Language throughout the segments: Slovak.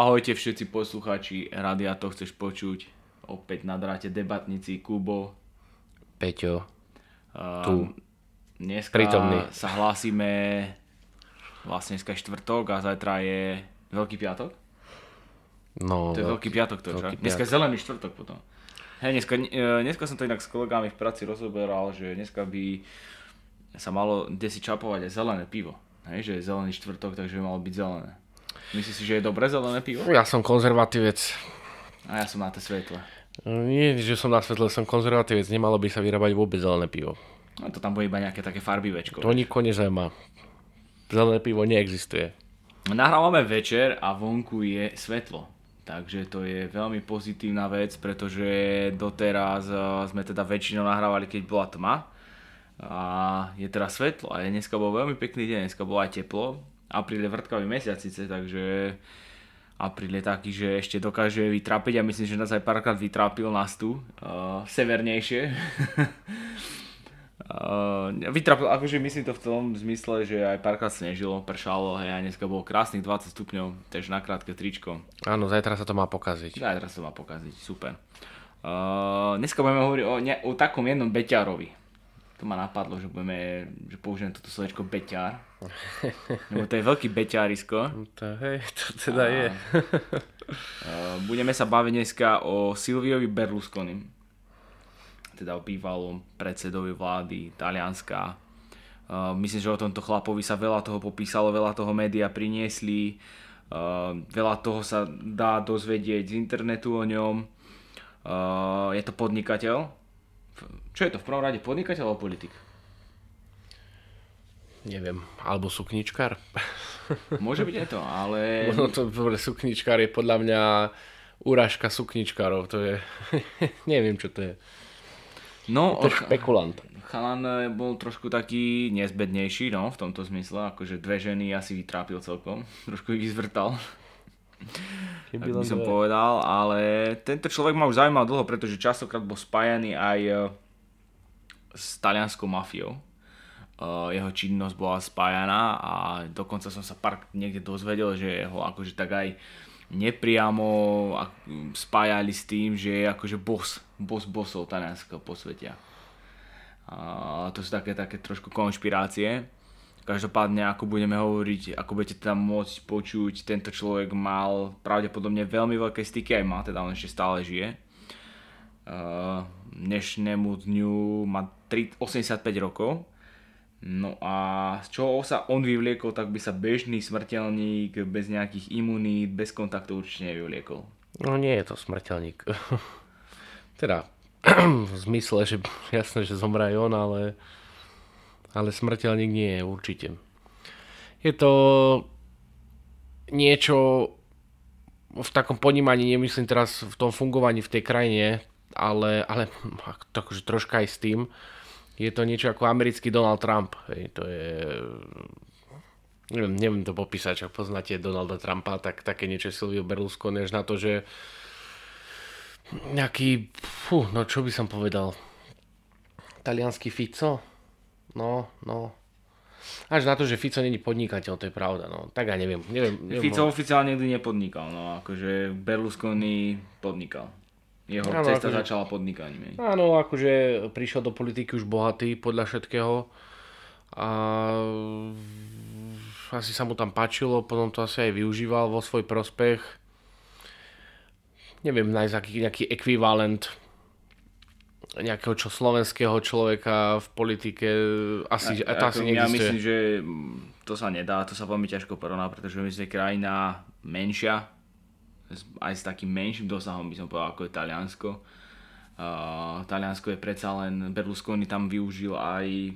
Ahojte všetci poslucháči, Radia to chceš počuť. Opäť na dráte debatníci Kubo. Peťo, Uh, Tu. Dneska Prítomný. sa hlásime, vlastne dneska je štvrtok a zajtra je Veľký piatok? no, To je Veľký piatok to, čo? Veľký Dneska je Zelený štvrtok potom. Hej, dneska, e, dneska som to inak s kolegami v práci rozoberal, že dneska by sa malo kde si čapovať aj zelené pivo. Hej, že je zelený štvrtok, takže by malo byť zelené. Myslíš si, že je dobré zelené pivo? Ja som konzervatívec. A ja som na to svetle. Nie, že som na svetle, som konzervatívec, nemalo by sa vyrábať vôbec zelené pivo. No to tam bude iba nejaké také farbivečko. To nikoho nezaujíma. Zelené pivo neexistuje. Nahrávame večer a vonku je svetlo. Takže to je veľmi pozitívna vec, pretože doteraz eh, sme teda väčšinou nahrávali, keď bola tma. A je teraz svetlo a dneska bol veľmi pekný deň, dneska bolo aj teplo. Apríl je vrtkavý mesiac síce, takže apríl je taký, že ešte dokáže vytrápiť a myslím, že nás aj párkrát vytrápil nás tu, uh, severnejšie. Uh, vytrapil, akože myslím to v tom zmysle, že aj párkrát snežilo, pršalo, hej, a dneska bolo krásnych 20 stupňov, takže na krátke tričko. Áno, zajtra sa to má pokaziť. Aj teraz sa má pokaziť, super. Uh, dneska budeme hovoriť o, ne, o takom jednom beťarovi. To ma napadlo, že budeme, že použijem toto slovečko beťar. Lebo to je veľký beťarisko. To, hej, to teda je. Uh, budeme sa baviť dneska o Silviovi Berlusconim. Teda o bývalom predsedovi vlády Talianska. Uh, myslím, že o tomto chlapovi sa veľa toho popísalo, veľa toho média priniesli. Uh, veľa toho sa dá dozvedieť z internetu o ňom. Uh, je to podnikateľ. Čo je to v prvom rade? Podnikateľ alebo politik? Neviem, alebo sukničkár. Môže byť aj to, ale... No to dobre, sukničkár je podľa mňa urážka sukničkárov. To je, neviem čo to je. No, To je špekulant. Chalan eh, bol trošku taký nezbednejší, no, v tomto zmysle, akože dve ženy asi vytrápil celkom, trošku ich vyzvrtal, tak by som povedal, ale tento človek ma už zaujímal dlho, pretože častokrát bol spájaný aj eh, s talianskou mafiou. Eh, Jeho činnosť bola spájaná a dokonca som sa pár niekde dozvedel, že ho akože tak aj nepriamo spájali s tým, že je akože boss, boss bossov talianského posvetia. A to sú také, také trošku konšpirácie. Každopádne, ako budeme hovoriť, ako budete tam môcť počuť, tento človek mal pravdepodobne veľmi veľké styky, aj má, teda on ešte stále žije. Uh, dnešnému dňu má 3, 85 rokov. No a z čoho sa on vyvliekol, tak by sa bežný smrteľník bez nejakých imunít, bez kontaktov určite nevyvliekol. No nie je to smrteľník. teda, v zmysle, že jasné, že zomrá on, ale, ale smrteľník nie je určite. Je to niečo v takom ponímaní, nemyslím teraz v tom fungovaní v tej krajine, ale, ale takže troška aj s tým. Je to niečo ako americký Donald Trump. Hej, to je... Neviem, neviem to popísať, ak poznáte Donalda Trumpa, tak také niečo je Silvio Berlusconi, až na to, že nejaký, fú, no čo by som povedal, talianský Fico? No, no. Až na to, že Fico není podnikateľ, to je pravda, no. Tak ja neviem, neviem. neviem Fico oficiálne nikdy nepodnikal, no akože Berlusconi podnikal. Jeho Áno, cesta akože- začala podnikaním. Áno, akože prišiel do politiky už bohatý podľa všetkého a asi sa mu tam páčilo, potom to asi aj využíval vo svoj prospech. Neviem nájsť aký, nejaký ekvivalent nejakého čo slovenského človeka v politike asi, a, to asi Ako ja neexistuje. myslím, že to sa nedá, to sa veľmi ťažko porovná, pretože my sme krajina menšia, aj s takým menším dosahom by som povedal, ako je Taliansko. Uh, Taliansko je predsa len, Berlusconi tam využil aj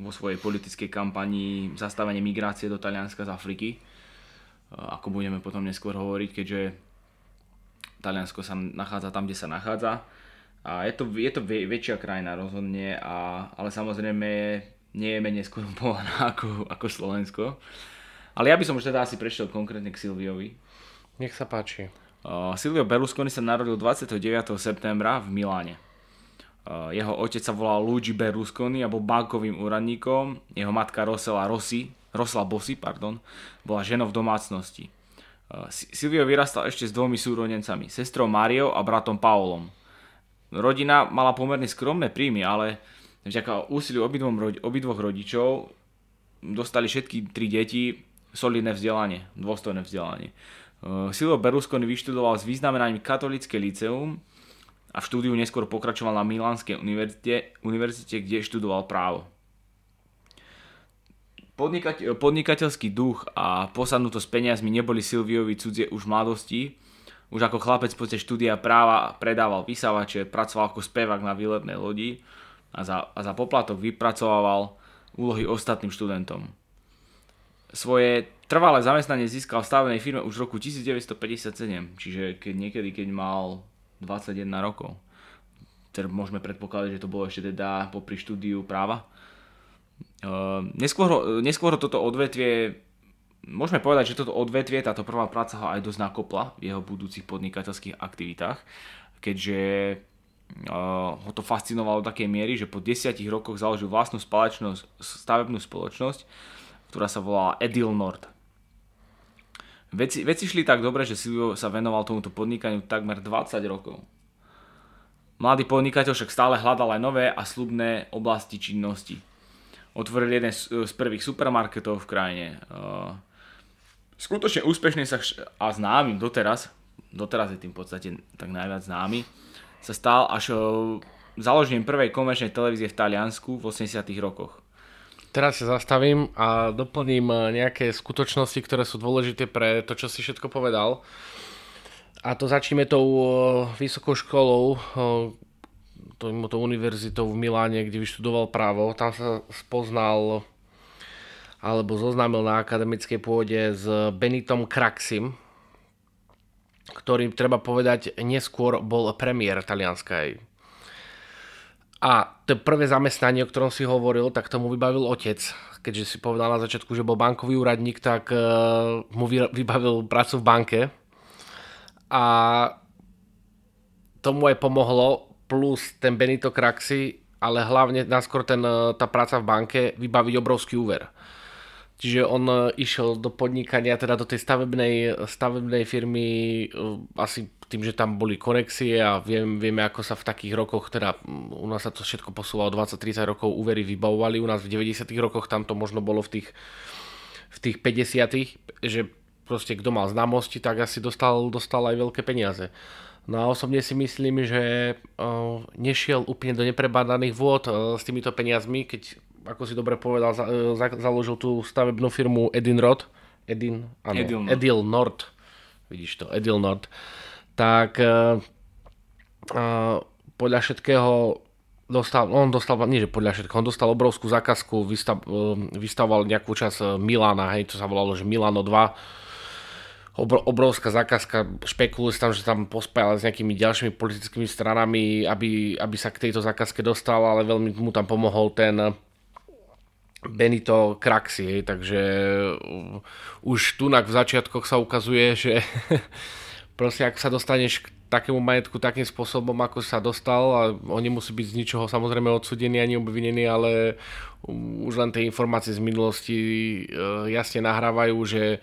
vo svojej politickej kampani zastavenie migrácie do Talianska z Afriky. Uh, ako budeme potom neskôr hovoriť, keďže Taliansko sa nachádza tam, kde sa nachádza. A je to, je to väč- väčšia krajina rozhodne, a, ale samozrejme nie je menej skorumpovaná ako, ako Slovensko. Ale ja by som už teda asi prešiel konkrétne k Silviovi. Nech sa páči. Uh, Silvio Berlusconi sa narodil 29. septembra v Miláne. Uh, jeho otec sa volal Luigi Berlusconi a bol bankovým úradníkom. Jeho matka Rosela Rossi, Rosla Bossi, pardon, bola ženou v domácnosti. Silvio vyrastal ešte s dvomi súrodencami, sestrou Máriou a bratom Paulom. Rodina mala pomerne skromné príjmy, ale vďaka úsiliu obidvom, obidvoch rodičov dostali všetky tri deti solidné vzdelanie, dôstojné vzdelanie. Silvio Berlusconi vyštudoval s významenaním katolické liceum a v štúdiu neskôr pokračoval na Milánskej univerzite, univerzite, kde študoval právo. Podnikateľ, podnikateľský duch a posadnutosť peniazmi neboli Silviovi cudzie už v mladosti. Už ako chlapec po štúdia práva predával vysávače, pracoval ako spevák na výletnej lodi a za, a za poplatok vypracovával úlohy ostatným študentom. Svoje trvalé zamestnanie získal v stavebnej firme už v roku 1957, čiže keď niekedy, keď mal 21 rokov. Teda môžeme predpokladať, že to bolo ešte teda popri štúdiu práva. Ehm, neskôr, neskôr toto odvetvie, môžeme povedať, že toto odvetvie, táto prvá práca ho aj dosť nakopla v jeho budúcich podnikateľských aktivitách, keďže ehm, ho to fascinovalo do takej miery, že po desiatich rokoch založil vlastnú spoločnosť, stavebnú spoločnosť, ktorá sa volala Edil Nord. Veci, veci šli tak dobre, že Silvio sa venoval tomuto podnikaniu takmer 20 rokov. Mladý podnikateľ však stále hľadal aj nové a slubné oblasti činnosti otvoril jeden z, prvých supermarketov v krajine. Skutočne úspešný sa a známy doteraz, doteraz je tým v podstate tak najviac známy, sa stal až založením prvej komerčnej televízie v Taliansku v 80 rokoch. Teraz sa zastavím a doplním e, nejaké skutočnosti, ktoré sú dôležité pre to, čo si všetko povedal. A to začneme tou e, vysokou školou, e, tou univerzitou v Miláne, kde vyštudoval právo. Tam sa spoznal alebo zoznámil na akademickej pôde s Benitom Kraxim, ktorým treba povedať neskôr bol premiér talianskej. A to prvé zamestnanie, o ktorom si hovoril, tak tomu vybavil otec. Keďže si povedal na začiatku, že bol bankový úradník, tak eh, mu vybavil prácu v banke. A tomu aj pomohlo, plus ten Benito Kraxi, ale hlavne náskôr ten, e, tá práca v banke vybaviť obrovský úver. Čiže on e, išiel do podnikania, teda do tej stavebnej, stavebnej firmy e, asi tým, že tam boli konexie a viem, vieme, ako sa v takých rokoch, teda u nás sa to všetko posúvalo 20-30 rokov, úvery vybavovali, u nás v 90 rokoch tam to možno bolo v tých, v tých 50 že proste kto mal známosti, tak asi dostal, dostal aj veľké peniaze. No a osobne si myslím, že uh, nešiel úplne do neprebádaných vôd s týmito peniazmi, keď, ako si dobre povedal, za, uh, za, založil tú stavebnú firmu Edin Rod, Edin, áno, Edil, Nord. Edil Nord, vidíš to, Edil Nord, tak uh, uh, podľa všetkého dostal, on dostal, nie že podľa všetkého, on dostal obrovskú zákazku, vystav, uh, vystavoval nejakú časť Milána, hej, to sa volalo, že Milano 2, obrovská zákazka, špekuluje tam, že tam pospájal s nejakými ďalšími politickými stranami, aby, aby sa k tejto zákazke dostal, ale veľmi mu tam pomohol ten Benito Kraxi, takže uh, už tu v začiatkoch sa ukazuje, že proste ak sa dostaneš k takému majetku takým spôsobom, ako sa dostal a on nemusí byť z ničoho samozrejme odsudený ani obvinený, ale už len tie informácie z minulosti uh, jasne nahrávajú, že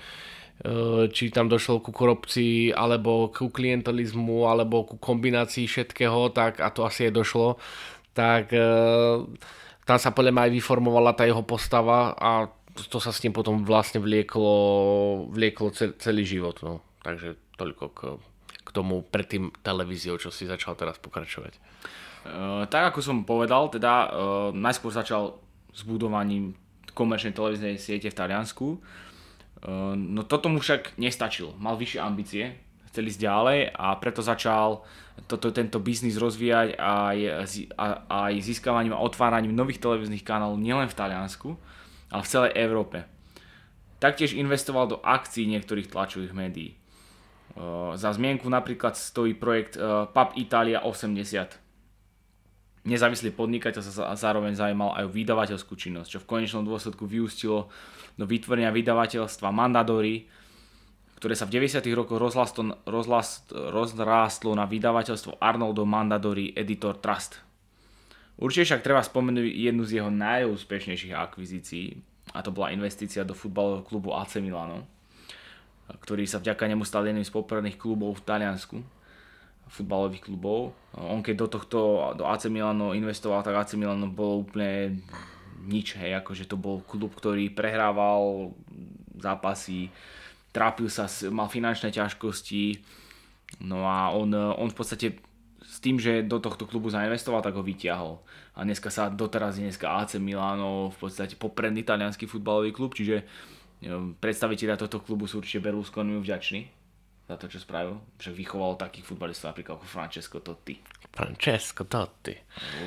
či tam došlo ku korupcii, alebo ku klientelizmu, alebo ku kombinácii všetkého, tak a to asi je došlo, tak tam sa podľa mňa aj vyformovala tá jeho postava a to sa s ním potom vlastne vlieklo, vlieklo celý život. No. Takže toľko k, k tomu predtým televíziou, čo si začal teraz pokračovať. Uh, tak ako som povedal, teda uh, najskôr začal s budovaním komerčnej televíznej siete v Taliansku. Ehm, no toto mu však nestačilo. Mal vyššie ambície, chcel ísť ďalej a preto začal toto, tento biznis rozvíjať aj, aj získavaním a otváraním nových televíznych kanálov nielen v Taliansku, ale v celej Európe. Taktiež investoval do akcií niektorých tlačových médií. Ehm, za zmienku napríklad stojí projekt ehm, Pub Italia 80. Nezávislý podnikateľ sa zároveň zaujímal aj o vydavateľskú činnosť, čo v konečnom dôsledku vyústilo do vytvorenia vydavateľstva Mandadori, ktoré sa v 90. rokoch rozrástlo na vydavateľstvo Arnoldo Mandadori Editor Trust. Určite však treba spomenúť jednu z jeho najúspešnejších akvizícií, a to bola investícia do futbalového klubu AC Milano. ktorý sa vďaka nemu stal jedným z popredných klubov v Taliansku futbalových klubov. On keď do tohto, do AC Milano investoval, tak AC Milano bolo úplne nič, hej, akože to bol klub, ktorý prehrával zápasy, trápil sa, mal finančné ťažkosti, no a on, on v podstate s tým, že do tohto klubu zainvestoval, tak ho vyťahol. A dneska sa doteraz je dneska AC Milano v podstate popredný talianský futbalový klub, čiže predstaviteľia tohto klubu sú určite Berlusconi vďační za to, čo spravil. Však vychoval takých futbalistov napríklad ako Francesco Totti. Francesco Totti.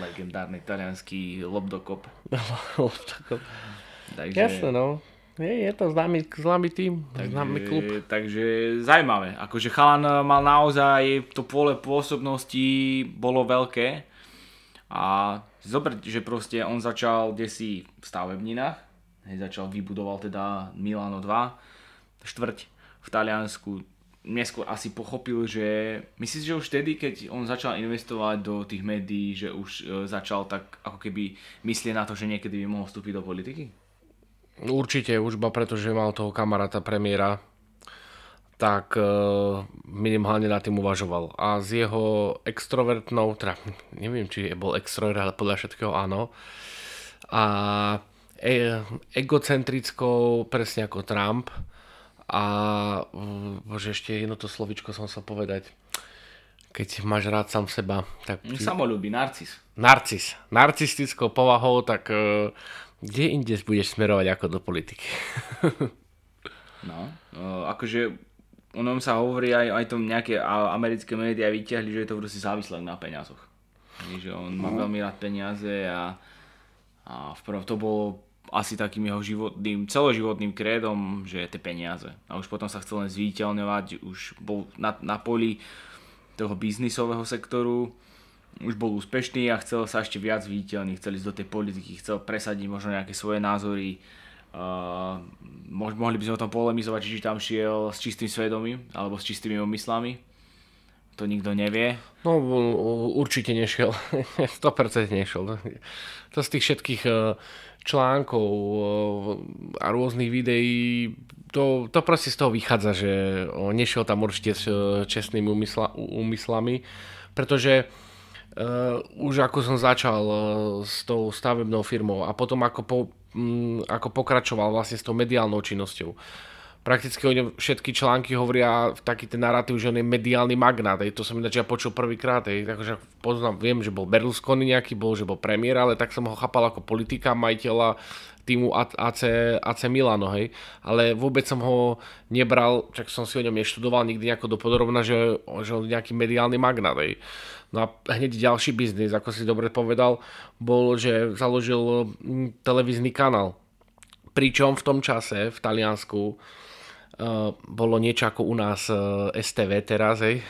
Legendárny talianský lobdokop. lobdokop. Takže... Jasne, no. Je, je to známy, známy tým, takže, známy klub. Takže zaujímavé. Akože chalan mal naozaj, to pole pôsobnosti bolo veľké. A zober, že proste on začal desi v stavebninách. Hej, začal, vybudoval teda Milano 2, štvrť v Taliansku, neskôr asi pochopil, že myslíš, že už vtedy, keď on začal investovať do tých médií, že už e, začal tak ako keby myslieť na to, že niekedy by mohol vstúpiť do politiky? Určite, už ba preto, že mal toho kamaráta premiéra, tak e, minimálne na tým uvažoval. A s jeho extrovertnou, teda neviem, či bol extrovert, ale podľa všetkého áno. A e, egocentrickou, presne ako Trump, a mm, bože, ešte jedno to slovičko som sa povedať. Keď máš rád sám seba, tak... Samolúbi, narcis. Narcis. Narcistickou povahou, tak uh, kde inde budeš smerovať ako do politiky? no, uh, akože o ňom sa hovorí aj, aj tom nejaké americké médiá vyťahli, že je to proste závislé na peniazoch. Že on má no. veľmi rád peniaze a, a v prvom to bolo asi takým jeho životným, celoživotným krédom, že tie peniaze. A už potom sa chcel len zviditeľňovať, už bol na, na poli toho biznisového sektoru, už bol úspešný a chcel sa ešte viac viditeľný, chcel ísť do tej politiky, chcel presadiť možno nejaké svoje názory. Uh, mohli by sme o tom polemizovať, či tam šiel s čistým svedomím alebo s čistými úmyslami. To nikto nevie. No určite nešiel. 100% nešiel. To z tých všetkých uh, článkov a rôznych videí, to, to proste z toho vychádza, že nešiel tam určite s e, čestnými úmysla, úmyslami, pretože uh, už ako som začal uh, s tou stavebnou firmou a potom ako, po, um, ako pokračoval vlastne s tou mediálnou činnosťou, prakticky o ňom všetky články hovoria v taký ten narratív, že on je mediálny magnát. Hej. To som ináč ja počul prvýkrát. Takže poznám, viem, že bol Berlusconi nejaký, bol, že bol premiér, ale tak som ho chápal ako politika, majiteľa týmu AC, AC Milano, hej. Ale vôbec som ho nebral, čak som si o ňom neštudoval nikdy nejako dopodrobná, že, že on nejaký mediálny magnát. No a hneď ďalší biznis, ako si dobre povedal, bol, že založil mm, televízny kanál. Pričom v tom čase v Taliansku Eh, bolo niečo ako u nás eh, STV teraz, hej.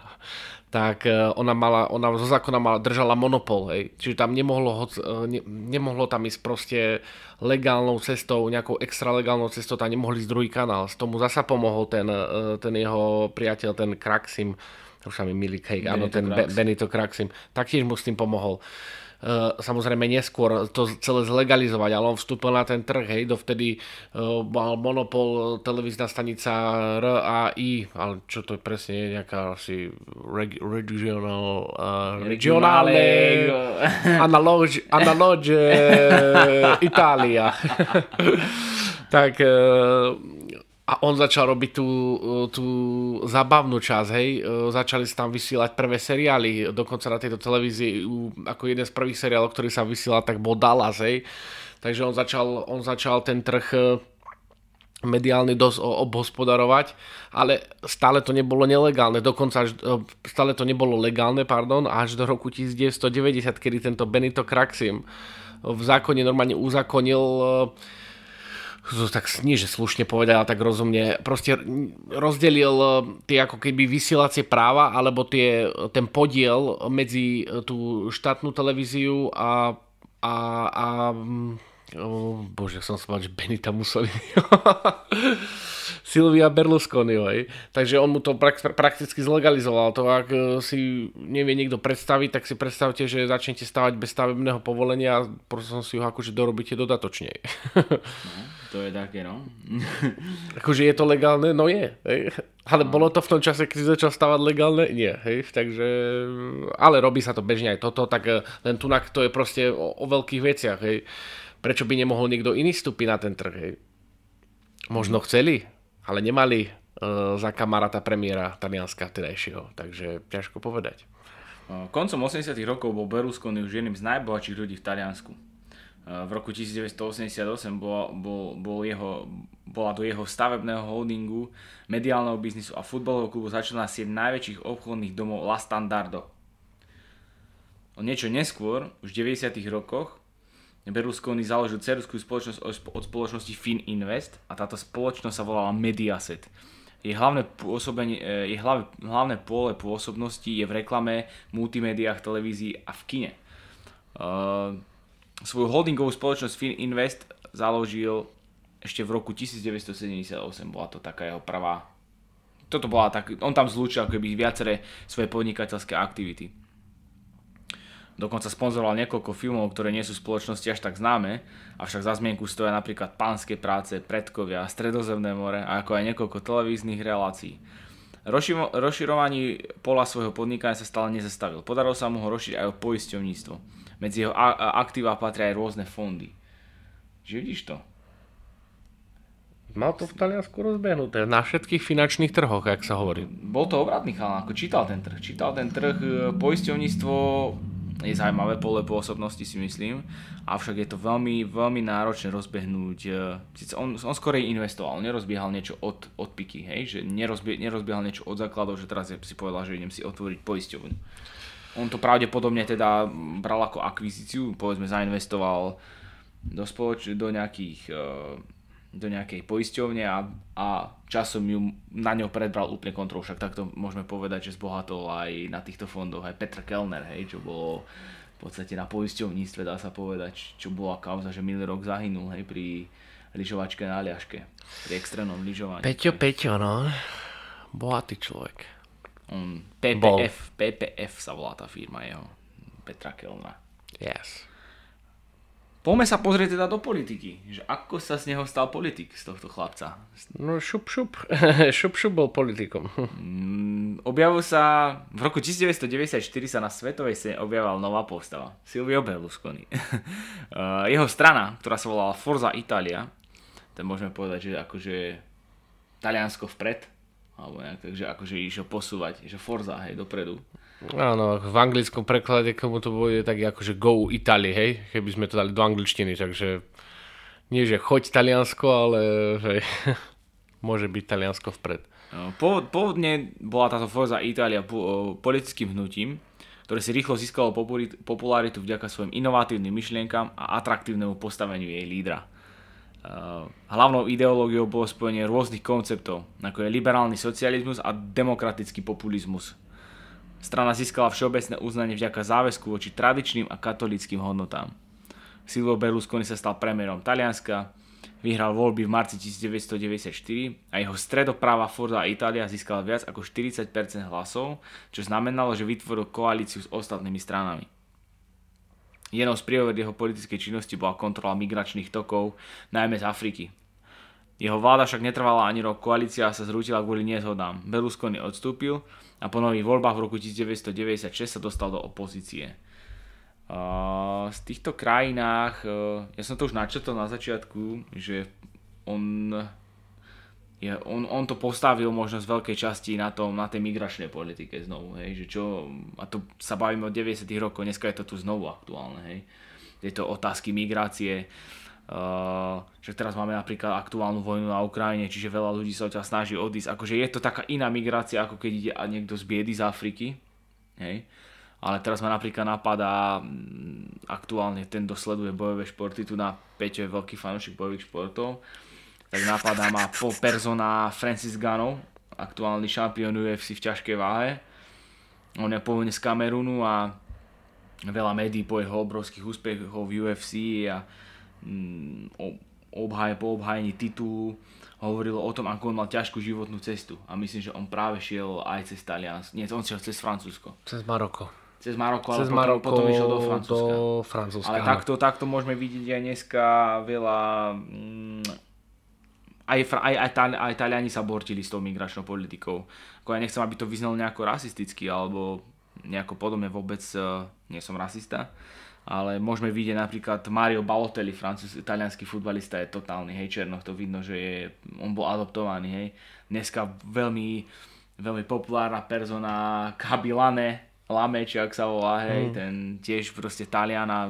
tak eh, ona mala, ona zo zákona mala, držala monopol, hej. Čiže tam nemohlo, ne, nemohlo tam ísť proste legálnou cestou, nejakou extra legálnou cestou, tam nemohli ísť druhý kanál. Z tomu zasa pomohol ten, ten jeho priateľ, ten Kraxim, už sa mi milí, hej, áno, ten Kraxim. Benito Kraxim, taktiež mu s tým pomohol. Eh, samozrejme neskôr to celé zlegalizovať, ale on vstúpil na ten trh, hej, dovtedy uh, mal monopol televízna stanica RAI, ale čo to presne je, nejaká asi reg, regional, uh, regionálne analoge, analoge Itália. tak uh, a on začal robiť tú, tú zabavnú časť, hej. E, začali sa tam vysielať prvé seriály, dokonca na tejto televízii, ako jeden z prvých seriálov, ktorý sa vysielal, tak bol Dallas, hej. Takže on začal, on začal ten trh e, mediálny dosť obhospodarovať, ale stále to nebolo nelegálne, dokonca až, stále to nebolo legálne, pardon, až do roku 1990, kedy tento Benito Kraxim v zákone normálne uzakonil tak nie, že slušne povedal, tak rozumne, proste rozdelil e, tie ako keby vysielacie práva, alebo tie, ten podiel medzi e, tú štátnu televíziu a, a, a Oh, bože, som spal, že Benita Mussolini. Silvia Berlusconi, hej. Takže on mu to prakticky zlegalizoval. To ak e, si nevie niekto predstaviť, tak si predstavte, že začnete stavať bez stavebného povolenia a proste si ho akože dorobíte dodatočne. no, to je také, no. akože je to legálne? No je. Hej. Ale no. bolo to v tom čase, keď si začal stavať legálne? Nie. Hej. Takže, ale robí sa to bežne aj toto, tak e, len tunak to je proste o, o veľkých veciach. Hej prečo by nemohol niekto iný vstúpiť na ten trh? Hej? Možno chceli, ale nemali uh, za kamaráta premiéra Talianska vtedajšieho, takže ťažko povedať. Koncom 80 rokov bol Berlusconi už jedným z najbohatších ľudí v Taliansku. V roku 1988 bol, bol, bol jeho, bola do jeho stavebného holdingu, mediálneho biznisu a futbalového klubu začala sieť najväčších obchodných domov La Standardo. O niečo neskôr, už v 90 rokoch, Berlusconi založil cerskú spoločnosť od spoločnosti Fininvest a táto spoločnosť sa volala Mediaset. Jej hlavné, pôsobenie, e, jej hlavné, hlavné pole pôsobnosti je v reklame, multimédiách, televízii a v kine. Uh, svoju holdingovú spoločnosť Fininvest založil ešte v roku 1978, bola to taká jeho prvá toto bola tak, on tam zlúčil ako keby viaceré svoje podnikateľské aktivity. Dokonca sponzoroval niekoľko filmov, ktoré nie sú v spoločnosti až tak známe, avšak za zmienku stoja napríklad Pánske práce, Predkovia, Stredozemné more a ako aj niekoľko televíznych relácií. Rozširovaní pola svojho podnikania sa stále nezastavil. Podarilo sa mu ho rozšíriť aj o poisťovníctvo. Medzi jeho aktíva patria aj rôzne fondy. Čiže vidíš to? Mal to v Taliansku rozbehnuté na všetkých finančných trhoch, ak sa hovorí. Bol to obratný chalán, ako čítal ten trh. Čítal ten trh, e, poisťovníctvo je zaujímavé pole pôsobnosti si myslím, avšak je to veľmi, veľmi náročné rozbehnúť, e, on, on skorej investoval, nerozbiehal niečo od, od piky, hej, že nerozbie, nerozbiehal niečo od základov, že teraz si povedal, že idem si otvoriť poisťovňu. On to pravdepodobne teda bral ako akvizíciu, povedzme zainvestoval do, spoloč- do nejakých uh, do nejakej poisťovne a, a časom ju na ňo predbral úplne kontrolu. Však takto môžeme povedať, že zbohatol aj na týchto fondoch aj Petr Kellner, hej, čo bolo v podstate na poisťovníctve, dá sa povedať, čo bola kauza, že minulý rok zahynul hej, pri lyžovačke na Aliaške, pri extrémnom lyžovaní. Peťo, Peťo, no. Bohatý človek. On, PPF, Bol. PPF sa volá tá firma jeho, Petra Kellnera. Yes. Poďme sa pozrieť teda do politiky, že ako sa z neho stal politik, z tohto chlapca. No šup šup, šup šup bol politikom. mm, objavil sa, v roku 1994 sa na svetovej scéne objavila nová postava, Silvio Berlusconi. Jeho strana, ktorá sa volala Forza Italia, ten môžeme povedať, že akože Taliansko vpred, alebo nejak, takže akože išiel posúvať, že Forza, hej, dopredu. Áno, v anglickom preklade komu to bude tak akože go Italy, hej, keby sme to dali do angličtiny, takže nie, že choď Taliansko, ale že môže byť Taliansko vpred. No, pôvodne bola táto Forza Italia politickým hnutím, ktoré si rýchlo získalo popularitu vďaka svojim inovatívnym myšlienkam a atraktívnemu postaveniu jej lídra. Hlavnou ideológiou bolo spojenie rôznych konceptov, ako je liberálny socializmus a demokratický populizmus, Strana získala všeobecné uznanie vďaka záväzku voči tradičným a katolickým hodnotám. Silvio Berlusconi sa stal premiérom Talianska, vyhral voľby v marci 1994 a jeho stredopráva Forza Italia získala viac ako 40% hlasov, čo znamenalo, že vytvoril koalíciu s ostatnými stranami. Jednou z priorit jeho politickej činnosti bola kontrola migračných tokov, najmä z Afriky. Jeho vláda však netrvala ani rok, koalícia sa zrútila kvôli nezhodám. Berlusconi odstúpil a po nových voľbách v roku 1996 sa dostal do opozície. Z týchto krajinách, e, ja som to už načetol na začiatku, že on, je, on, on to postavil možno z veľkej časti na, tom, na tej migračnej politike znovu, hej, že čo, a to sa bavíme o 90 rokoch, dneska je to tu znovu aktuálne, hej. Tieto otázky migrácie, že teraz máme napríklad aktuálnu vojnu na Ukrajine, čiže veľa ľudí sa odtiaľ snaží odísť. Akože je to taká iná migrácia, ako keď ide niekto z biedy z Afriky. Hej. Ale teraz ma napríklad napadá mm, aktuálne ten, kto sleduje bojové športy, tu na Peťo je veľký fanúšik bojových športov, tak napadá ma po persona Francis Gano, aktuálny šampión UFC v ťažkej váhe. On je pôvodne z Kamerunu a veľa médií po jeho obrovských úspechoch v UFC a o, obhaj, po obhajení titulu hovorilo o tom, ako on mal ťažkú životnú cestu. A myslím, že on práve šiel aj cez Taliansko. Nie, on šiel cez Francúzsko. Cez Maroko. Cez Maroko, ale Cez potom, Maroko potom išiel do Francúzska. Do Francúzska. Ale áno. takto, takto môžeme vidieť aj dneska veľa... Mm, aj, aj, aj, aj Taliani sa bortili s tou migračnou politikou. Ako ja nechcem, aby to vyznalo nejako rasisticky, alebo nejako podobne vôbec, uh, nie som rasista, ale môžeme vidieť napríklad Mario Balotelli, francúz, talianský futbalista, je totálny, hej, Černoch, to vidno, že je, on bol adoptovaný, hej. Dneska veľmi, veľmi populárna persona Kabilane, Lame, či ak sa volá, hej, mm. ten tiež proste Talian a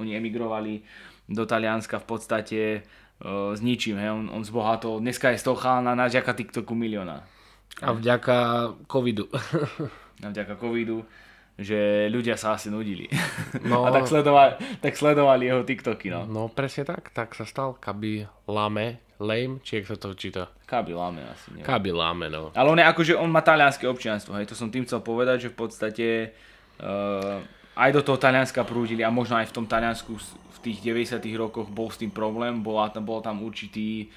oni emigrovali do Talianska v podstate uh, s ničím, hej, on, on zbohatol, dneska je z toho chalana na vďaka TikToku milióna. A vďaka covidu. A vďaka covidu, že ľudia sa asi nudili. No. a tak sledovali, tak sledovali jeho TikToky, no. No presne tak, tak sa stal Kaby Lame, Lame, či jak sa to číta? Kaby Lame asi, neviem. Kaby Lame, no. Ale on je akože, on má talianské občianstvo, hej, to som tým chcel povedať, že v podstate uh, aj do toho Talianska prúdili a možno aj v tom Taliansku v tých 90 rokoch bol s tým problém, bola tam, bol tam určitý,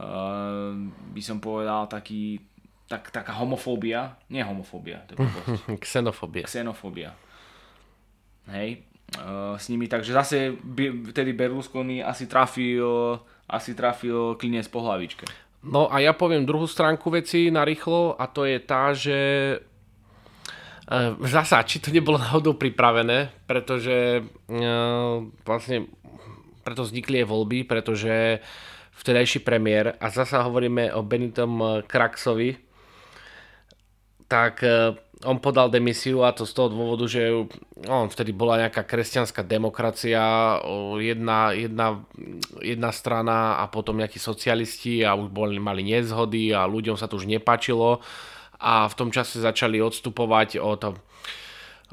uh, by som povedal, taký, tak, taká homofóbia, nie homofóbia, to Xenofobia. xenofóbia. Hej, uh, s nimi, takže zase by, vtedy Berlusconi asi trafil, asi trafil klinec po hlavičke. No a ja poviem druhú stránku veci na rýchlo a to je tá, že e, zasa, či to nebolo náhodou pripravené, pretože e, vlastne preto vznikli aj voľby, pretože vtedajší premiér, a zasa hovoríme o Benitom Kraxovi, tak e, on podal demisiu a to z toho dôvodu, že on vtedy bola nejaká kresťanská demokracia, jedna, jedna, jedna strana a potom nejakí socialisti a už boli, mali nezhody a ľuďom sa to už nepáčilo a v tom čase začali odstupovať od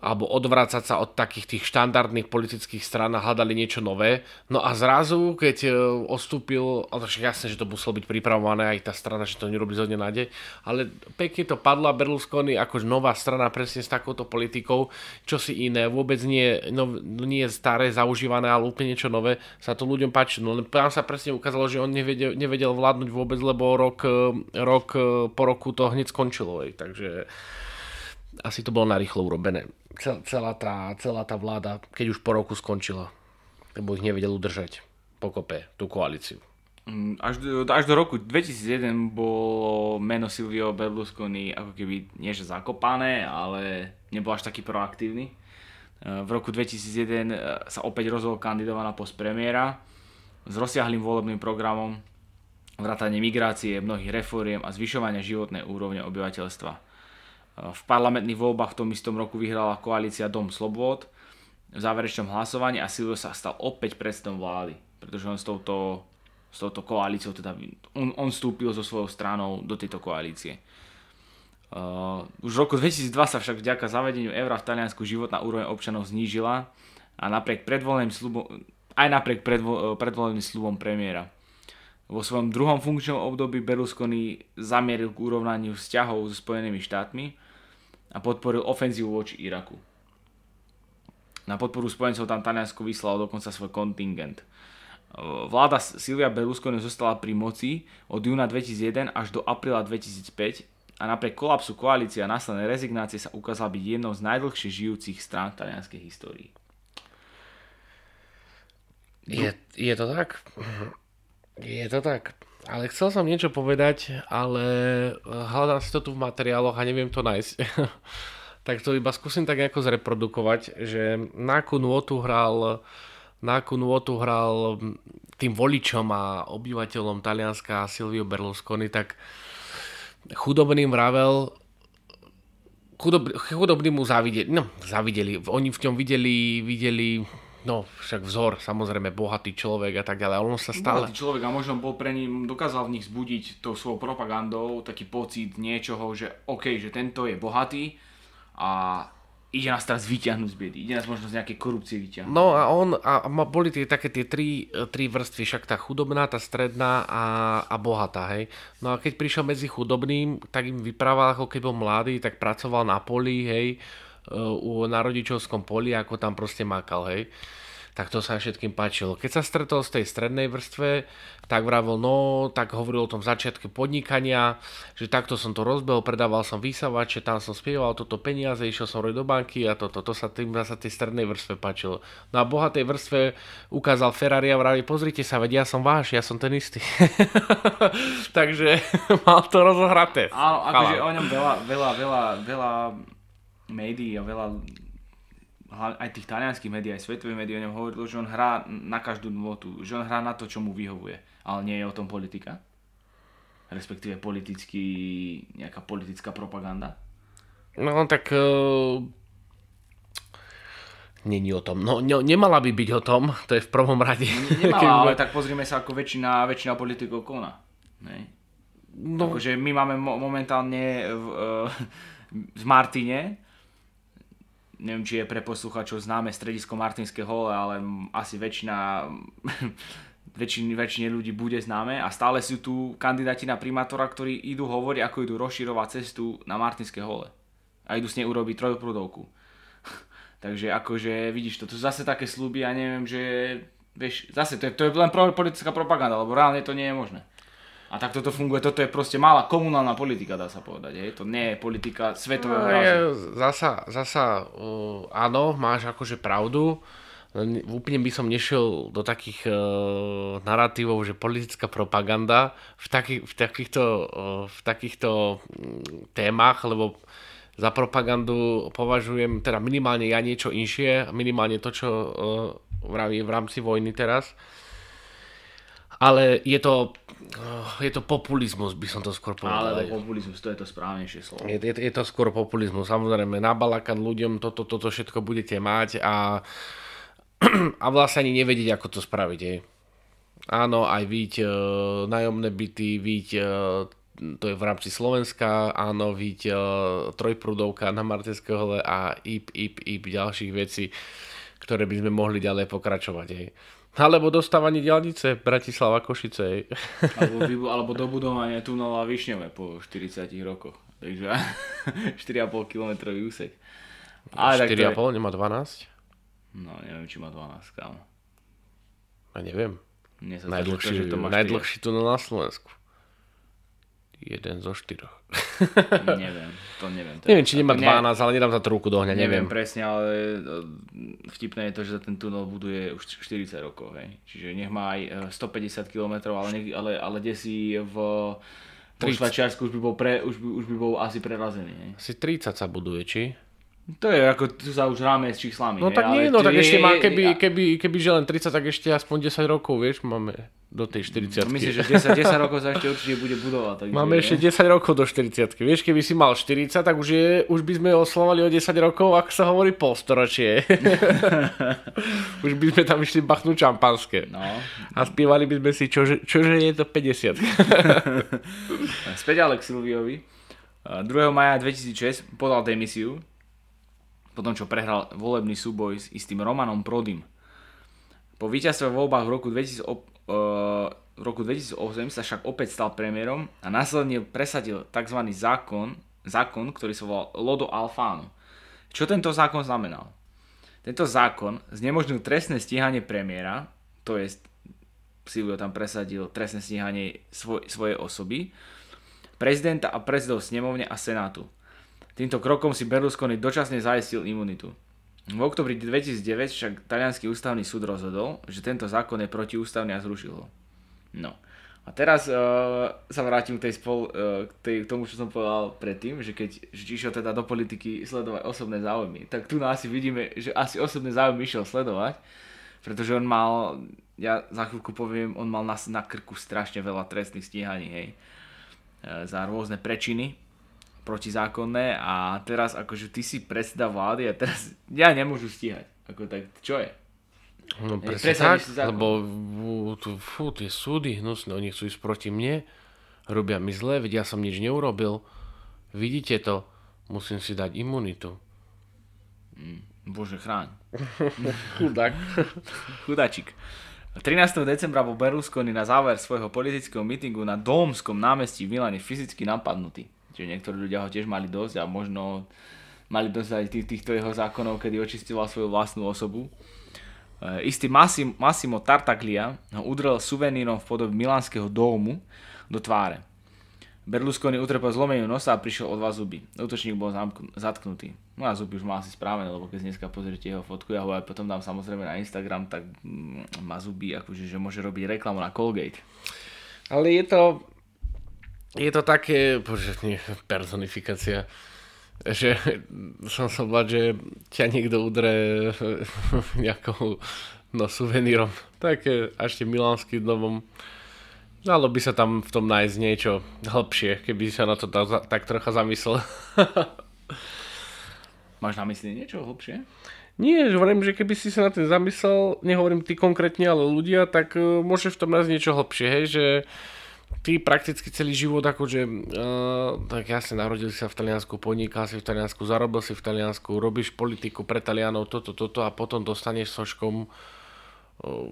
alebo odvrácať sa od takých tých štandardných politických strán a hľadali niečo nové. No a zrazu, keď e, odstúpil, ale však jasne, že to muselo byť pripravované aj tá strana, že to nerobí zo na deň, ale pekne to padla Berlusconi ako nová strana presne s takouto politikou, čo si iné, vôbec nie, no, nie staré, zaužívané, ale úplne niečo nové, sa to ľuďom páči. No len tam sa presne ukázalo, že on nevedel, nevedel vládnuť vôbec, lebo rok, e, rok e, po roku to hneď skončilo. Takže asi to bolo narýchlo urobené. Cel- Celá tá, celá tá vláda, keď už po roku skončila, lebo ich nevedel udržať pokope tú koalíciu. Mm, Až do, až do roku 2001 bolo meno Silvio Berlusconi ako keby nie že zakopané, ale nebol až taký proaktívny. E, V roku 2001 e, sa opäť rozhodol kandidovať na post premiéra s rozsiahlým volebným programom vrátanie migrácie, mnohých reforiem a zvyšovania životnej úrovne obyvateľstva. V parlamentných voľbách v tom istom roku vyhrala koalícia Dom Slobod v záverečnom hlasovaní a Silvio sa stal opäť predsedom vlády, pretože on s touto, s touto koalíciou, teda on, on vstúpil so svojou stranou do tejto koalície. Uh, už v roku 2002 sa však vďaka zavedeniu eura v Taliansku životná úroveň občanov znížila a napriek predvoleným slubom, aj napriek predvo, predvoleným slubom premiéra. Vo svojom druhom funkčnom období Berlusconi zamieril k urovnaniu vzťahov so Spojenými štátmi a podporil ofenzívu voči Iraku. Na podporu spojencov tam Taliansko vyslalo dokonca svoj kontingent. Vláda Silvia Berlusconi zostala pri moci od júna 2001 až do apríla 2005 a napriek kolapsu koalície a následnej rezignácie sa ukázala byť jednou z najdlhšie žijúcich strán v talianskej histórii. Je, je to tak? Je to tak. Ale chcel som niečo povedať, ale hľadám si to tu v materiáloch a neviem to nájsť. tak to iba skúsim tak nejako zreprodukovať, že na akú nôtu hral, na akú nôtu hral tým voličom a obyvateľom Talianska Silvio Berlusconi, tak chudobným vravel, chudob, chudobní mu závideli, no závideli, oni v ňom videli, videli No, však vzor, samozrejme, bohatý človek a tak ďalej, ale on sa stále... Bohatý človek a možno bol pre ním, dokázal v nich zbudiť tou svojou propagandou taký pocit niečoho, že OK, že tento je bohatý a ide nás teraz vyťahnuť z biedy, ide nás možno z nejakej korupcie vyťahnuť. No a on, a boli tie také tie tri, tri vrstvy, však tá chudobná, tá stredná a, a bohatá, hej. No a keď prišiel medzi chudobným, tak im vyprával, ako keď bol mladý, tak pracoval na poli, hej, u, na rodičovskom poli, ako tam proste makal, hej. tak to sa všetkým páčilo. Keď sa stretol z tej strednej vrstve, tak vravil, no, tak hovoril o tom začiatku podnikania, že takto som to rozbehol, predával som vysavače, tam som spieval toto peniaze, išiel som robiť do banky a toto, to sa tým sa tej strednej vrstve páčilo. No a bohatej vrstve ukázal Ferrari a vraví, pozrite sa, veď ja som váš, ja som ten istý. Takže mal to rozohraté. Áno, akože o ňom veľa, veľa, veľa, veľa médií a veľa aj tých talianských médií, aj svetových médií o ňom hovorilo, že on hrá na každú notu, že on hrá na to, čo mu vyhovuje, ale nie je o tom politika. Respektíve politický, nejaká politická propaganda. No tak uh, není o tom. No ne, nemala by byť o tom, to je v prvom rade. Nemala, ale tak pozrime sa, ako väčšina, väčšina politikov koná. Ne? No. Akože my máme mo- momentálne v, uh, v Martine neviem, či je pre posluchačov známe stredisko Martinské hole, ale asi väčšina, väčšine, väčšine ľudí bude známe a stále sú tu kandidáti na primátora, ktorí idú hovoriť, ako idú rozširovať cestu na Martinské hole a idú s nej urobiť trojprúdovku. Takže akože vidíš, to sú zase také sluby ja neviem, že vieš, zase to je, to je len politická propaganda, lebo reálne to nie je možné. A tak toto funguje, toto je proste malá komunálna politika, dá sa povedať. Hej? To nie je politika svetového no, je, Zasa, zasa uh, áno, máš akože pravdu. Úplne by som nešiel do takých uh, narratívov, že politická propaganda v, taký, v takýchto, uh, v takýchto um, témach, lebo za propagandu považujem teda minimálne ja niečo inšie, minimálne to, čo uh, v rámci vojny teraz. Ale je to je to populizmus, by som to skôr povedal. Ale populizmus, to je to správnejšie slovo. Je, je, je to skôr populizmus. Samozrejme, nabalakan ľuďom toto, toto všetko budete mať a, a vlastne ani nevedieť, ako to spraviť. Je. Áno, aj víť e, nájomné byty, víť e, to je v rámci Slovenska, áno, víť e, trojprúdovka na Martinského hole a IP, IP, IP ďalších vecí, ktoré by sme mohli ďalej pokračovať. Je. Alebo dostávanie diálnice Bratislava Košice. Alebo, alebo dobudovanie tunela Višňové po 40 rokoch. Takže 4,5 km úsek. 4,5 je... nemá 12? No neviem, či má 12, kámo. A neviem. Najdlhší, to najdlhší tunel na Slovensku. Jeden zo štyroch. Neviem, to neviem. To neviem, či nemá 12, ne, ale nedám za to ruku do hňa, neviem. Neviem presne, ale e, vtipné je to, že ten tunel buduje už 40 rokov, hej. Čiže nech má aj 150 e, km, ale, nech, ale, ale kde si v Švajčiarsku už by bol, pre, už by, už by bol asi prerazený. Hej. Asi 30 sa buduje, či? To je ako, tu sa už ráme s číslami. No tak nie, no tak je, ešte má, keby, keby, keby, že len 30, tak ešte aspoň 10 rokov, vieš, máme do tej 40 Myslím, že 10, 10 rokov sa ešte určite bude budovať. Takže, máme ešte 10 rokov do 40 Vieš, keby si mal 40, tak už, je, už by sme oslovali o 10 rokov, ak sa hovorí polstoročie. už by sme tam išli bachnúť čampanské. No. A spievali by sme si, čože, čože je to 50. Späť ale k Silviovi. 2. maja 2006 podal demisiu potom čo prehral volebný súboj s istým Romanom Prodym. Po víťazstve v voľbách v roku, 2000, uh, v roku 2008 sa však opäť stal premiérom a následne presadil tzv. zákon, zákon, ktorý sa volal Lodo Alfano. Čo tento zákon znamenal? Tento zákon znemožnil trestné stíhanie premiéra, to je Silvio tam presadil trestné stíhanie svoj, svojej osoby, prezidenta a prezidov snemovne a senátu. Týmto krokom si Berlusconi dočasne zaistil imunitu. V oktobri 2009 však talianský ústavný súd rozhodol, že tento zákon je protiústavný a zrušil ho. No. A teraz uh, sa vrátim k, tej spol, uh, k, tej, k tomu, čo som povedal predtým, že keď išiel teda do politiky sledovať osobné záujmy, tak tu asi vidíme, že asi osobné záujmy išiel sledovať, pretože on mal, ja za chvíľku poviem, on mal na, na krku strašne veľa trestných stíhaní, hej, uh, za rôzne prečiny, protizákonné a teraz akože ty si predseda vlády a teraz ja nemôžu stíhať. Ako tak, čo je? No presne tak, lebo fú, tie súdy hnusné, oni chcú ísť proti mne, robia mi zle, veď ja som nič neurobil. Vidíte to, musím si dať imunitu. Mm, bože chráň. Chudák. Chudačik. 13. decembra bol Berlusconi na záver svojho politického mítingu na Dómskom námestí v Milane fyzicky napadnutý. Čiže niektorí ľudia ho tiež mali dosť a možno mali dosť aj tých, týchto jeho zákonov, kedy očistoval svoju vlastnú osobu. istý Massimo Tartaglia ho udrel suvenírom v podobe milánskeho domu do tváre. Berlusconi utrpel zlomeniu nosa a prišiel o dva zuby. Útočník bol zatknutý. No a zuby už má asi správené, lebo keď dneska pozrite jeho fotku, ja ho aj potom dám samozrejme na Instagram, tak mm, má zuby, akože, že môže robiť reklamu na Colgate. Ale je to, je to také, bože, nie, personifikácia, že som sa bať, že ťa niekto udre nejakou no, suvenírom. Také ešte milánskym domom. Dalo by sa tam v tom nájsť niečo hĺbšie, keby sa na to tak, tak trocha zamyslel. Máš na mysli niečo hĺbšie? Nie, že hovorím, že keby si sa na tým zamyslel, nehovorím ty konkrétne, ale ľudia, tak uh, môže v tom nájsť niečo hlbšie, hej, že ty prakticky celý život akože, uh, tak ja sa narodil sa v Taliansku, podnikal si v Taliansku, zarobil si v Taliansku, robíš politiku pre Talianov, toto, toto a potom dostaneš soškom uh,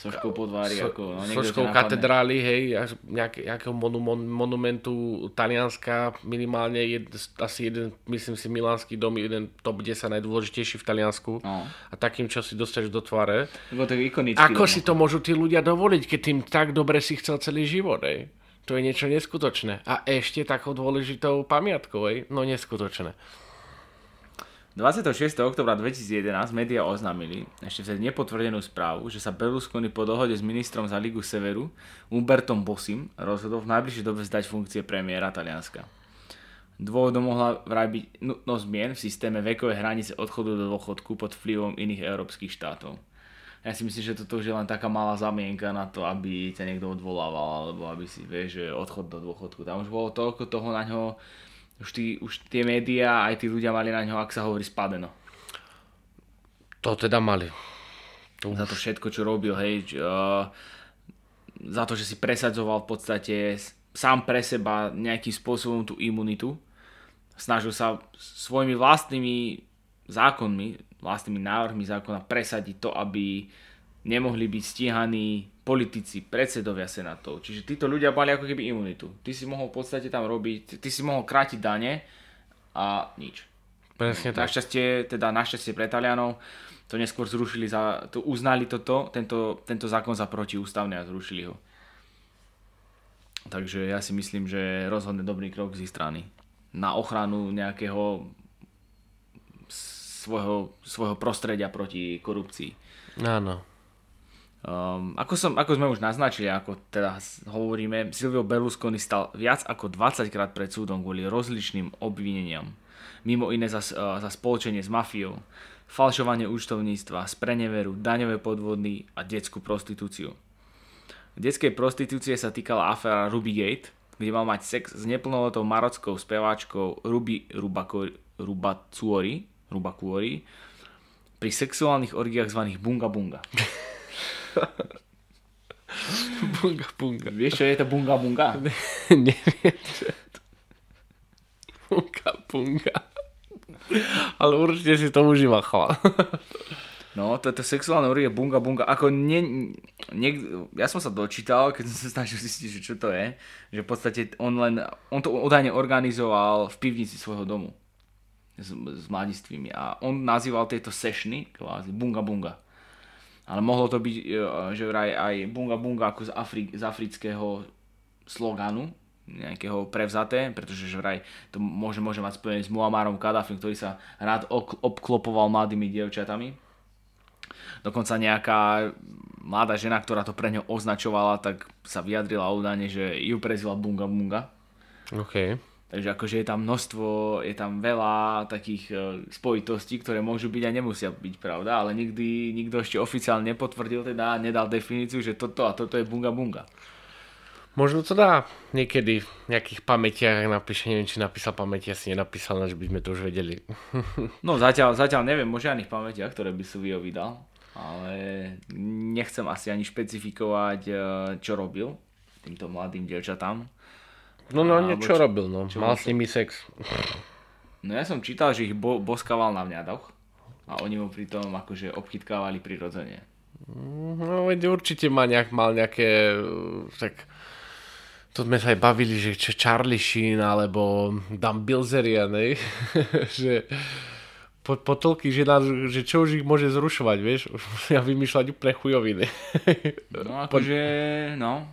soškou podvári. So, ako, no, soškou katedrály, hej, nejak, nejakého monu, mon, monumentu Talianska, minimálne jed, asi jeden, myslím si, Milánsky dom, jeden top 10 najdôležitejší v Taliansku. No. A takým, čo si dostaneš do tvare. to Ako dom. si to môžu tí ľudia dovoliť, keď tým tak dobre si chcel celý život, hej? To je niečo neskutočné. A ešte takou dôležitou pamiatkou, hej? No neskutočné. 26. oktobra 2011 médiá oznámili ešte vtedy nepotvrdenú správu, že sa Berlusconi po dohode s ministrom za Ligu Severu Umbertom Bosim rozhodol v najbližšej dobe zdať funkcie premiéra Talianska. Dôvodom mohla vraj byť nutnosť zmien v systéme vekovej hranice odchodu do dôchodku pod vplyvom iných európskych štátov. Ja si myslím, že toto už je len taká malá zamienka na to, aby ťa niekto odvolával, alebo aby si, vieš, že odchod do dôchodku. Tam už bolo toľko toho na ňo už, tí, už tie médiá aj tí ľudia mali na ňo, ak sa hovorí, spadeno. To teda mali. Uf. Za to všetko, čo robil, hej, uh, za to, že si presadzoval v podstate sám pre seba nejakým spôsobom tú imunitu. Snažil sa svojimi vlastnými zákonmi, vlastnými návrhmi zákona presadiť to, aby nemohli byť stíhaní politici, predsedovia senátov. Čiže títo ľudia mali ako keby imunitu. Ty si mohol v podstate tam robiť, ty si mohol krátiť dane a nič. Presne tak. Našťastie, teda našťastie pre Talianov, to neskôr zrušili, za, to uznali toto, tento, tento zákon za protiústavný a zrušili ho. Takže ja si myslím, že rozhodne dobrý krok z ich strany. Na ochranu nejakého svojho, svojho prostredia proti korupcii. Áno. Um, ako, som, ako sme už naznačili, ako teda hovoríme, Silvio Berlusconi stal viac ako 20 krát pred súdom kvôli rozličným obvineniam. Mimo iné za, uh, za spoločenie s mafiou, falšovanie účtovníctva, spreneveru, daňové podvody a detskú prostitúciu. Detskej prostitúcie sa týkala aféra Rubygate, kde mal mať sex s neplnoletou marockou speváčkou Ruby Rubacuori, Rubacuori pri sexuálnych orgiách zvaných Bunga Bunga. bunga bunga. Vieš, čo je to bunga bunga? Neviem, čo je to. Bunga bunga. Ale určite si to užíva chala. No, to je to sexuálne orgie bunga bunga. Ako nie, nie, ja som sa dočítal, keď som sa snažil zistiť, čo to je, že v podstate on len, on to údajne organizoval v pivnici svojho domu s, s mladistvými a on nazýval tieto sešny, kvázi bunga bunga. Ale mohlo to byť, e, že vraj aj bunga bunga ako z, Afri- z afrického sloganu, nejakého prevzaté, pretože že vraj to môže, môže mať spojené s Muammarom Kaddafim, ktorý sa rád obklopoval mladými dievčatami. Dokonca nejaká mladá žena, ktorá to pre ňo označovala, tak sa vyjadrila údajne, že ju prezvala Bunga Bunga. Okay. Takže akože je tam množstvo, je tam veľa takých e, spojitostí, ktoré môžu byť a nemusia byť pravda, ale nikdy nikto ešte oficiálne nepotvrdil, teda nedal definíciu, že toto a toto je bunga bunga. Možno to dá niekedy v nejakých pamätiach, napíše, neviem, či napísal pamäti, asi nenapísal, že by sme to už vedeli. no zatiaľ, zatiaľ neviem o žiadnych pamätiach, ktoré by Silvio vydal, ale nechcem asi ani špecifikovať, e, čo robil týmto mladým dievčatám No, no, niečo čo, robil, no. Čo Mal s nimi sex. No ja som čítal, že ich bo- boskával na vňadoch a oni mu pritom akože obchytkávali prirodzene. No, veď určite má nejak, mal nejaké, tak to sme sa aj bavili, že čo Charlie Sheen alebo Dan Bilzerian, že v po, potolky, že, nás, že čo už ich môže zrušovať, vieš? Ja vymýšľať úplne chujoviny. No akože, no,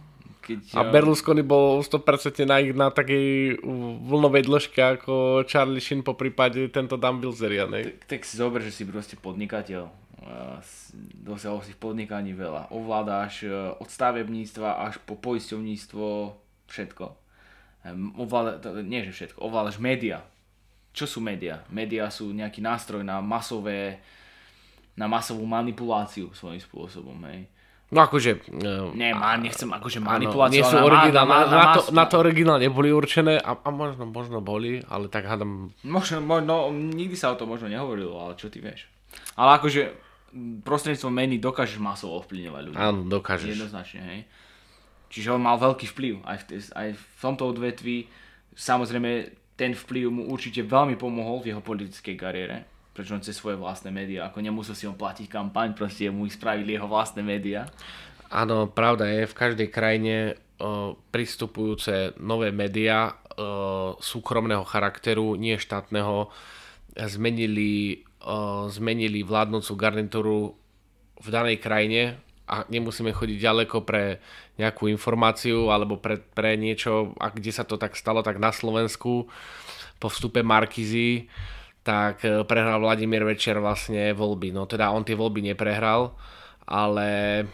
keď, a Berlusconi bol 100% na, na takej vlnovej dĺžke ako Charlie Sheen po prípade tento Dan Bilzerian. Tak, tak si zober, že si proste podnikateľ. Dosiahol si v podnikaní veľa. Ovládáš e, od stavebníctva až po poisťovníctvo všetko. Ovláda, nie že všetko, ovládaš média. Čo sú média? Média sú nejaký nástroj na masové na masovú manipuláciu svojím spôsobom. Hej No akože... Uh, nie, má, nechcem akože manipuláciu. Nie sú originálne, na, na, na, to, na to originálne neboli určené a, a možno, možno boli, ale tak hádam... Možno, možno, nikdy sa o to možno nehovorilo, ale čo ty vieš. Ale akože prostredníctvom meny dokážeš masovo ovplyvňovať ľudí. Áno, dokážeš. Jednoznačne, hej. Čiže on mal veľký vplyv aj v, aj v tomto odvetví. Samozrejme, ten vplyv mu určite veľmi pomohol v jeho politickej kariére prečo on cez svoje vlastné médiá, ako nemusel si on platiť kampaň, proste mu ich spravili jeho vlastné médiá. Áno, pravda je, v každej krajine uh, pristupujúce nové médiá uh, súkromného charakteru, nie štátneho, zmenili, uh, zmenili vládnúcu garnitúru v danej krajine a nemusíme chodiť ďaleko pre nejakú informáciu alebo pre, pre niečo, a kde sa to tak stalo, tak na Slovensku po vstupe Markizy tak e, prehral Vladimír Večer vlastne voľby. No teda on tie voľby neprehral, ale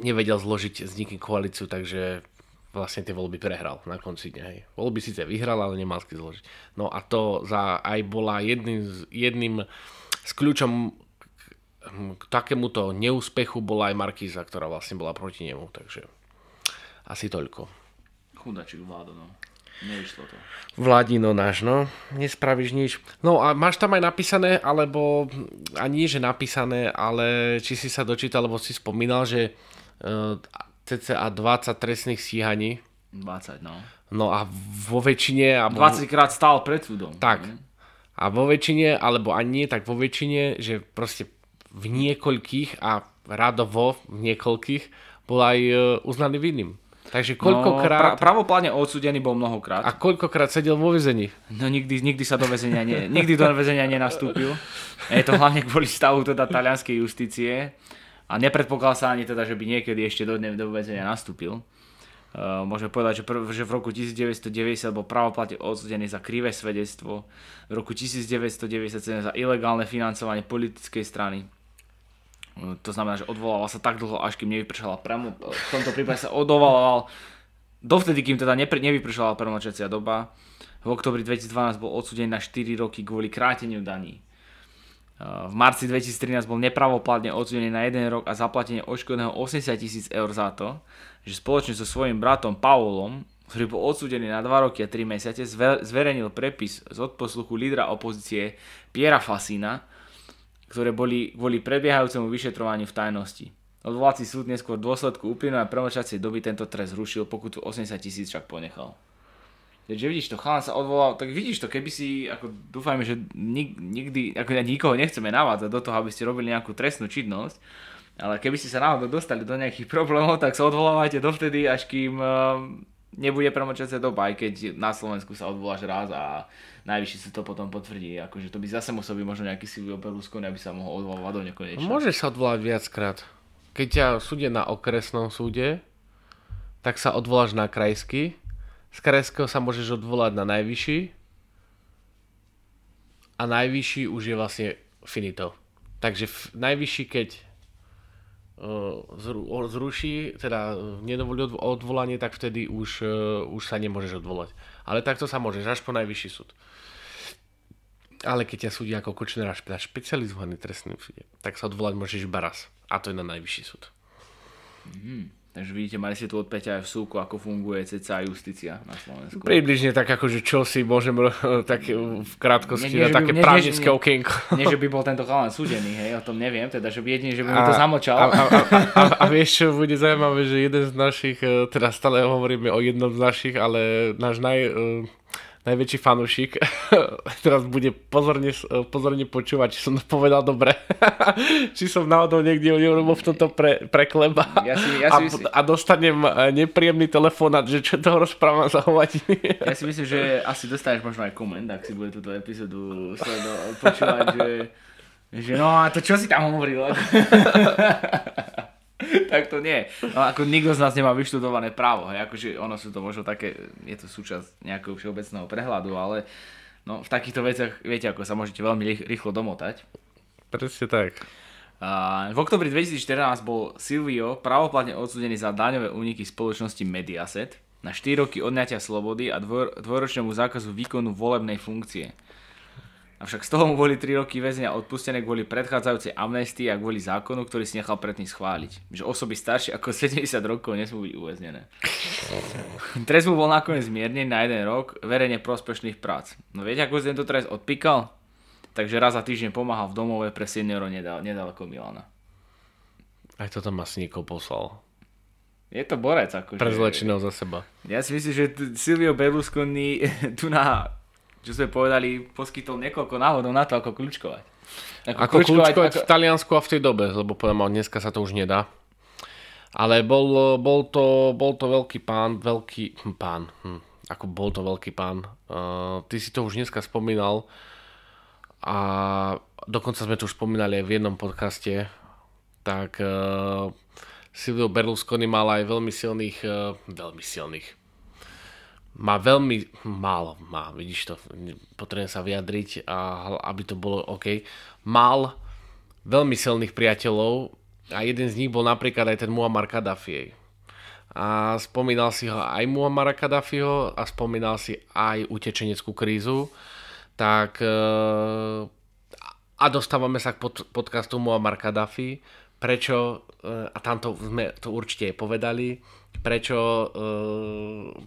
nevedel zložiť s nikým koalíciu, takže vlastne tie voľby prehral na konci dňa. Hej. Voľby síce vyhral, ale nemal si zložiť. No a to za, aj bola jedným, jedným s kľúčom k takémuto neúspechu bola aj Markíza, ktorá vlastne bola proti nemu, takže asi toľko. Chudačík vládo, no. Nevyšlo to. Vladino náš, no. Nespravíš nič. No a máš tam aj napísané, alebo ani že napísané, ale či si sa dočítal, alebo si spomínal, že uh, cca 20 trestných stíhaní. 20, no. No a vo väčšine... Alebo... 20 krát stál pred súdom. Tak. A vo väčšine, alebo ani nie, tak vo väčšine, že proste v niekoľkých a radovo v niekoľkých bol aj e, uznaný vinným. Takže koľkokrát... No, pra, pravopláne odsudený bol mnohokrát. A koľkokrát sedel vo väzení? No nikdy, nikdy sa do väzenia, ne, nikdy do väzenia nenastúpil. Je to hlavne kvôli stavu teda talianskej justície. A nepredpokladá sa ani teda, že by niekedy ešte do, do väzenia nastúpil. Uh, môžeme povedať, že, prv, že v roku 1990 bol pravoplatne odsudený za krivé svedectvo, v roku 1997 za ilegálne financovanie politickej strany, to znamená, že odvolával sa tak dlho, až kým nevypršala premo, v tomto prípade sa odvolával dovtedy, kým teda nevypršala premlčacia doba. V oktobri 2012 bol odsudený na 4 roky kvôli kráteniu daní. V marci 2013 bol nepravoplatne odsudený na 1 rok a zaplatenie odškodného 80 tisíc eur za to, že spoločne so svojím bratom Paulom, ktorý bol odsudený na 2 roky a 3 mesiace, zverejnil prepis z odposluchu lídra opozície Piera Fasina, ktoré boli kvôli prebiehajúcemu vyšetrovaniu v tajnosti. Odvolací súd neskôr v dôsledku uplynulej premlčacej doby tento trest zrušil, pokutu 80 tisíc však ponechal. Takže vidíš to, chalan sa odvolal, tak vidíš to, keby si, ako dúfajme, že nik, nikdy, ako ja nikoho nechceme navádzať do toho, aby ste robili nejakú trestnú činnosť, ale keby ste sa náhodou dostali do nejakých problémov, tak sa odvolávajte dovtedy, až kým uh, nebude premlčacia doba, aj keď na Slovensku sa odvoláš raz a najvyšší sa to potom potvrdí. Akože to by zase musel byť možno nejaký Silvio Berlusconi, aby sa mohol odvolávať do nekonečna. Môže sa odvolať viackrát. Keď ťa súde na okresnom súde, tak sa odvoláš na krajský. Z krajského sa môžeš odvolať na najvyšší. A najvyšší už je vlastne finito. Takže najvyšší, keď uh, zruší, teda nedovolí odvolanie, tak vtedy už, uh, už sa nemôžeš odvolať. Ale takto sa môžeš až po najvyšší súd. Ale keď ťa súdia ako Kočnera na špecializovaný trestný súde, tak sa odvolať môžeš iba raz. A to je na najvyšší súd. Mm. Takže vidíte, mali ste tu od Peťa aj v súku, ako funguje CCA justícia na Slovensku. Približne tak, že čo si môžem tak v krátkosti nie, nie, také by, právnické okienko. Nie, že by bol tento chalán súdený, hej, o tom neviem, teda, že by jedine, že by mi to zamočal. A, a, a, a, a vieš, čo bude zaujímavé, že jeden z našich, e, teda stále hovoríme o jednom z našich, ale náš naj, e, najväčší fanúšik, teraz bude pozorne, pozorne počúvať, či som to povedal dobre. či som náhodou niekde neurobil v tomto pre, prekleba. Ja si, ja si a, myslím... a dostanem e, nepríjemný telefonát, že čo toho rozprávam za hovadiny. ja si myslím, že asi dostaneš možno aj koment, ak si bude túto epizódu počúvať, že, že no a to čo si tam hovoril? tak to nie. No, ako nikto z nás nemá vyštudované právo, hej, akože ono sú to možno také, je to súčasť nejakého všeobecného prehľadu, ale no, v takýchto veciach, viete, ako sa môžete veľmi rýchlo domotať. Presne tak. Uh, v oktobri 2014 bol Silvio pravoplatne odsudený za daňové úniky spoločnosti Mediaset na 4 roky odňatia slobody a dvor, dvojročnému zákazu výkonu volebnej funkcie. Avšak z toho mu boli 3 roky väzenia odpustené kvôli predchádzajúcej amnestii a kvôli zákonu, ktorý si nechal predtým schváliť. Že osoby staršie ako 70 rokov nesmú byť uväznené. Trest mu bol nakoniec zmiernený na jeden rok verejne prospešných prác. No viete, ako si tento trest odpíkal? Takže raz za týždeň pomáhal v domove pre seniorov nedaleko Milana. Aj to tam asi niekoho poslal. Je to borec. Akože... Pre zločinov za seba. Ja si myslím, že Silvio Berlusconi tu na čo sme povedali, poskytol niekoľko náhodov na to, ako kľúčkovať. Ako, ako kľúčkovať, kľúčkovať ako... v Taliansku a v tej dobe, lebo poviem, dneska sa to už nedá. Ale bol, bol, to, bol to veľký pán, veľký hm, pán, hm, ako bol to veľký pán. Uh, ty si to už dneska spomínal a dokonca sme to už spomínali aj v jednom podcaste, tak uh, Silvio Berlusconi mal aj veľmi silných, uh, veľmi silných, má veľmi málo, má, vidíš to, potrebujem sa vyjadriť, a, aby to bolo OK. Mal veľmi silných priateľov a jeden z nich bol napríklad aj ten Muammar Kadhafi. A spomínal si ho aj Muammara Kadhafiho a spomínal si aj utečeneckú krízu. Tak e, a dostávame sa k pod, podcastu Muammar Kadhafi. Prečo, e, a tam to sme to určite povedali, prečo uh,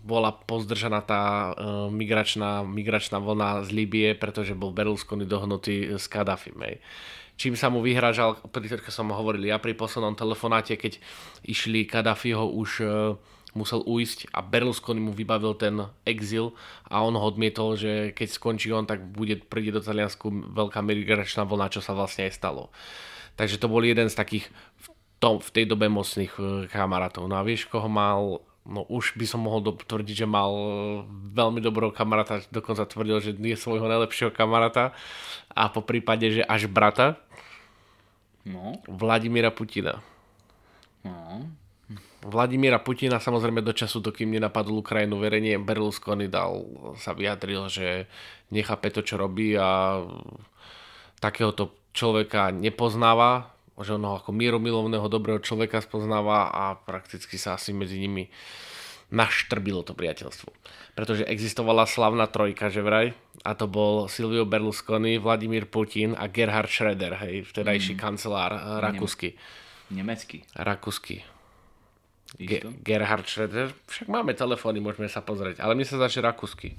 bola pozdržaná tá uh, migračná, migračná vlna z Libie, pretože bol Berlusconi dohnutý s Kadafim. Čím sa mu vyhrážal, pri keď som hovoril ja pri poslednom telefonáte, keď išli Kadafiho už uh, musel uísť a Berlusconi mu vybavil ten exil a on ho odmietol, že keď skončí on, tak bude, príde do Taliansku veľká migračná vlna, čo sa vlastne aj stalo. Takže to bol jeden z takých tom, v tej dobe mocných eh, kamarátov. No a vieš, koho mal no už by som mohol tvrdiť, že mal eh, veľmi dobrého kamaráta, dokonca tvrdil, že nie svojho najlepšieho kamaráta a po prípade, že až brata no. Vladimíra Putina. No. Vladimíra Putina samozrejme do času, dokým nenapadol Ukrajinu verejne, Berlusconi dal, sa vyjadril, že nechápe to, čo robí a takéhoto človeka nepoznáva, že on ho ako mieromilovného dobrého človeka spoznáva a prakticky sa asi medzi nimi naštrbilo to priateľstvo. Pretože existovala slavná trojka, že vraj, a to bol Silvio Berlusconi, Vladimír Putin a Gerhard Schröder, hej, vtedajší mm. kancelár uh, rakúsky. Nemecký. Rakúsky. Ge- Gerhard Schröder, však máme telefóny, môžeme sa pozrieť, ale mi sa začne rakúsky.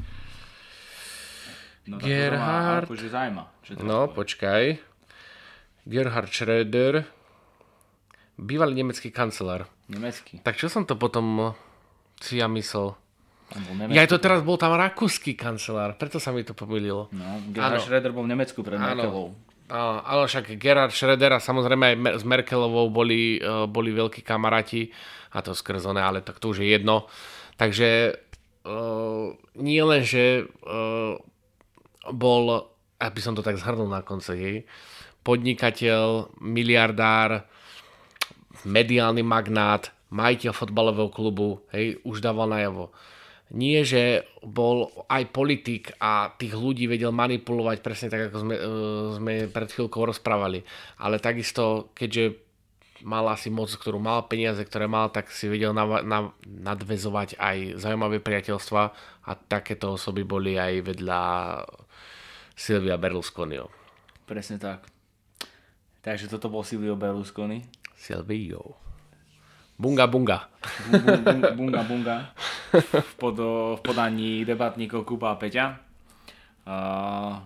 No, Gerhard... Akože zaujíma, no, počkaj. Gerhard Schröder, bývalý nemecký kancelár. Nemecký. Tak čo som to potom si ja myslel? Ja to teraz bol tam rakúsky kancelár, preto sa mi to pomýlilo. No, Gerhard ano. Schröder bol v Nemecku pred Merkelovou. Ale však Gerhard Schröder a samozrejme aj s Merkelovou boli, uh, boli veľkí kamaráti a to skrzoné, ale tak to už je jedno. Takže uh, nie len, že uh, bol, aby som to tak zhrnul na konci, hej, podnikateľ, miliardár, mediálny magnát, majiteľ fotbalového klubu, hej, už dával najavo. Nie, že bol aj politik a tých ľudí vedel manipulovať presne tak, ako sme, uh, sme pred chvíľkou rozprávali. Ale takisto, keďže mal asi moc, ktorú mal, peniaze, ktoré mal, tak si vedel nav- nav- nadvezovať aj zaujímavé priateľstva a takéto osoby boli aj vedľa Silvia Berlusconiho. Presne tak. Takže toto bol Silvio Berlusconi. Silvio. Bunga bunga. bunga bunga. bunga. V, pod, v podaní debatníkov Kuba a Peťa. Uh,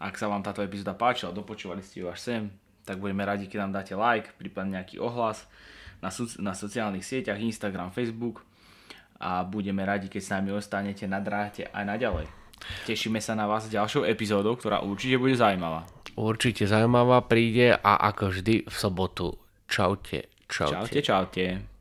ak sa vám táto epizóda páčila, dopočúvali ste ju až sem, tak budeme radi, keď nám dáte like, prípadne nejaký ohlas na, so, na sociálnych sieťach, Instagram, Facebook. a budeme radi, keď s nami ostanete na dráte aj naďalej. Tešíme sa na vás s ďalšou epizódou, ktorá určite bude zaujímavá. Určite zaujímavá príde a ako vždy v sobotu. Čaute. Čaute. Čaute, čaute.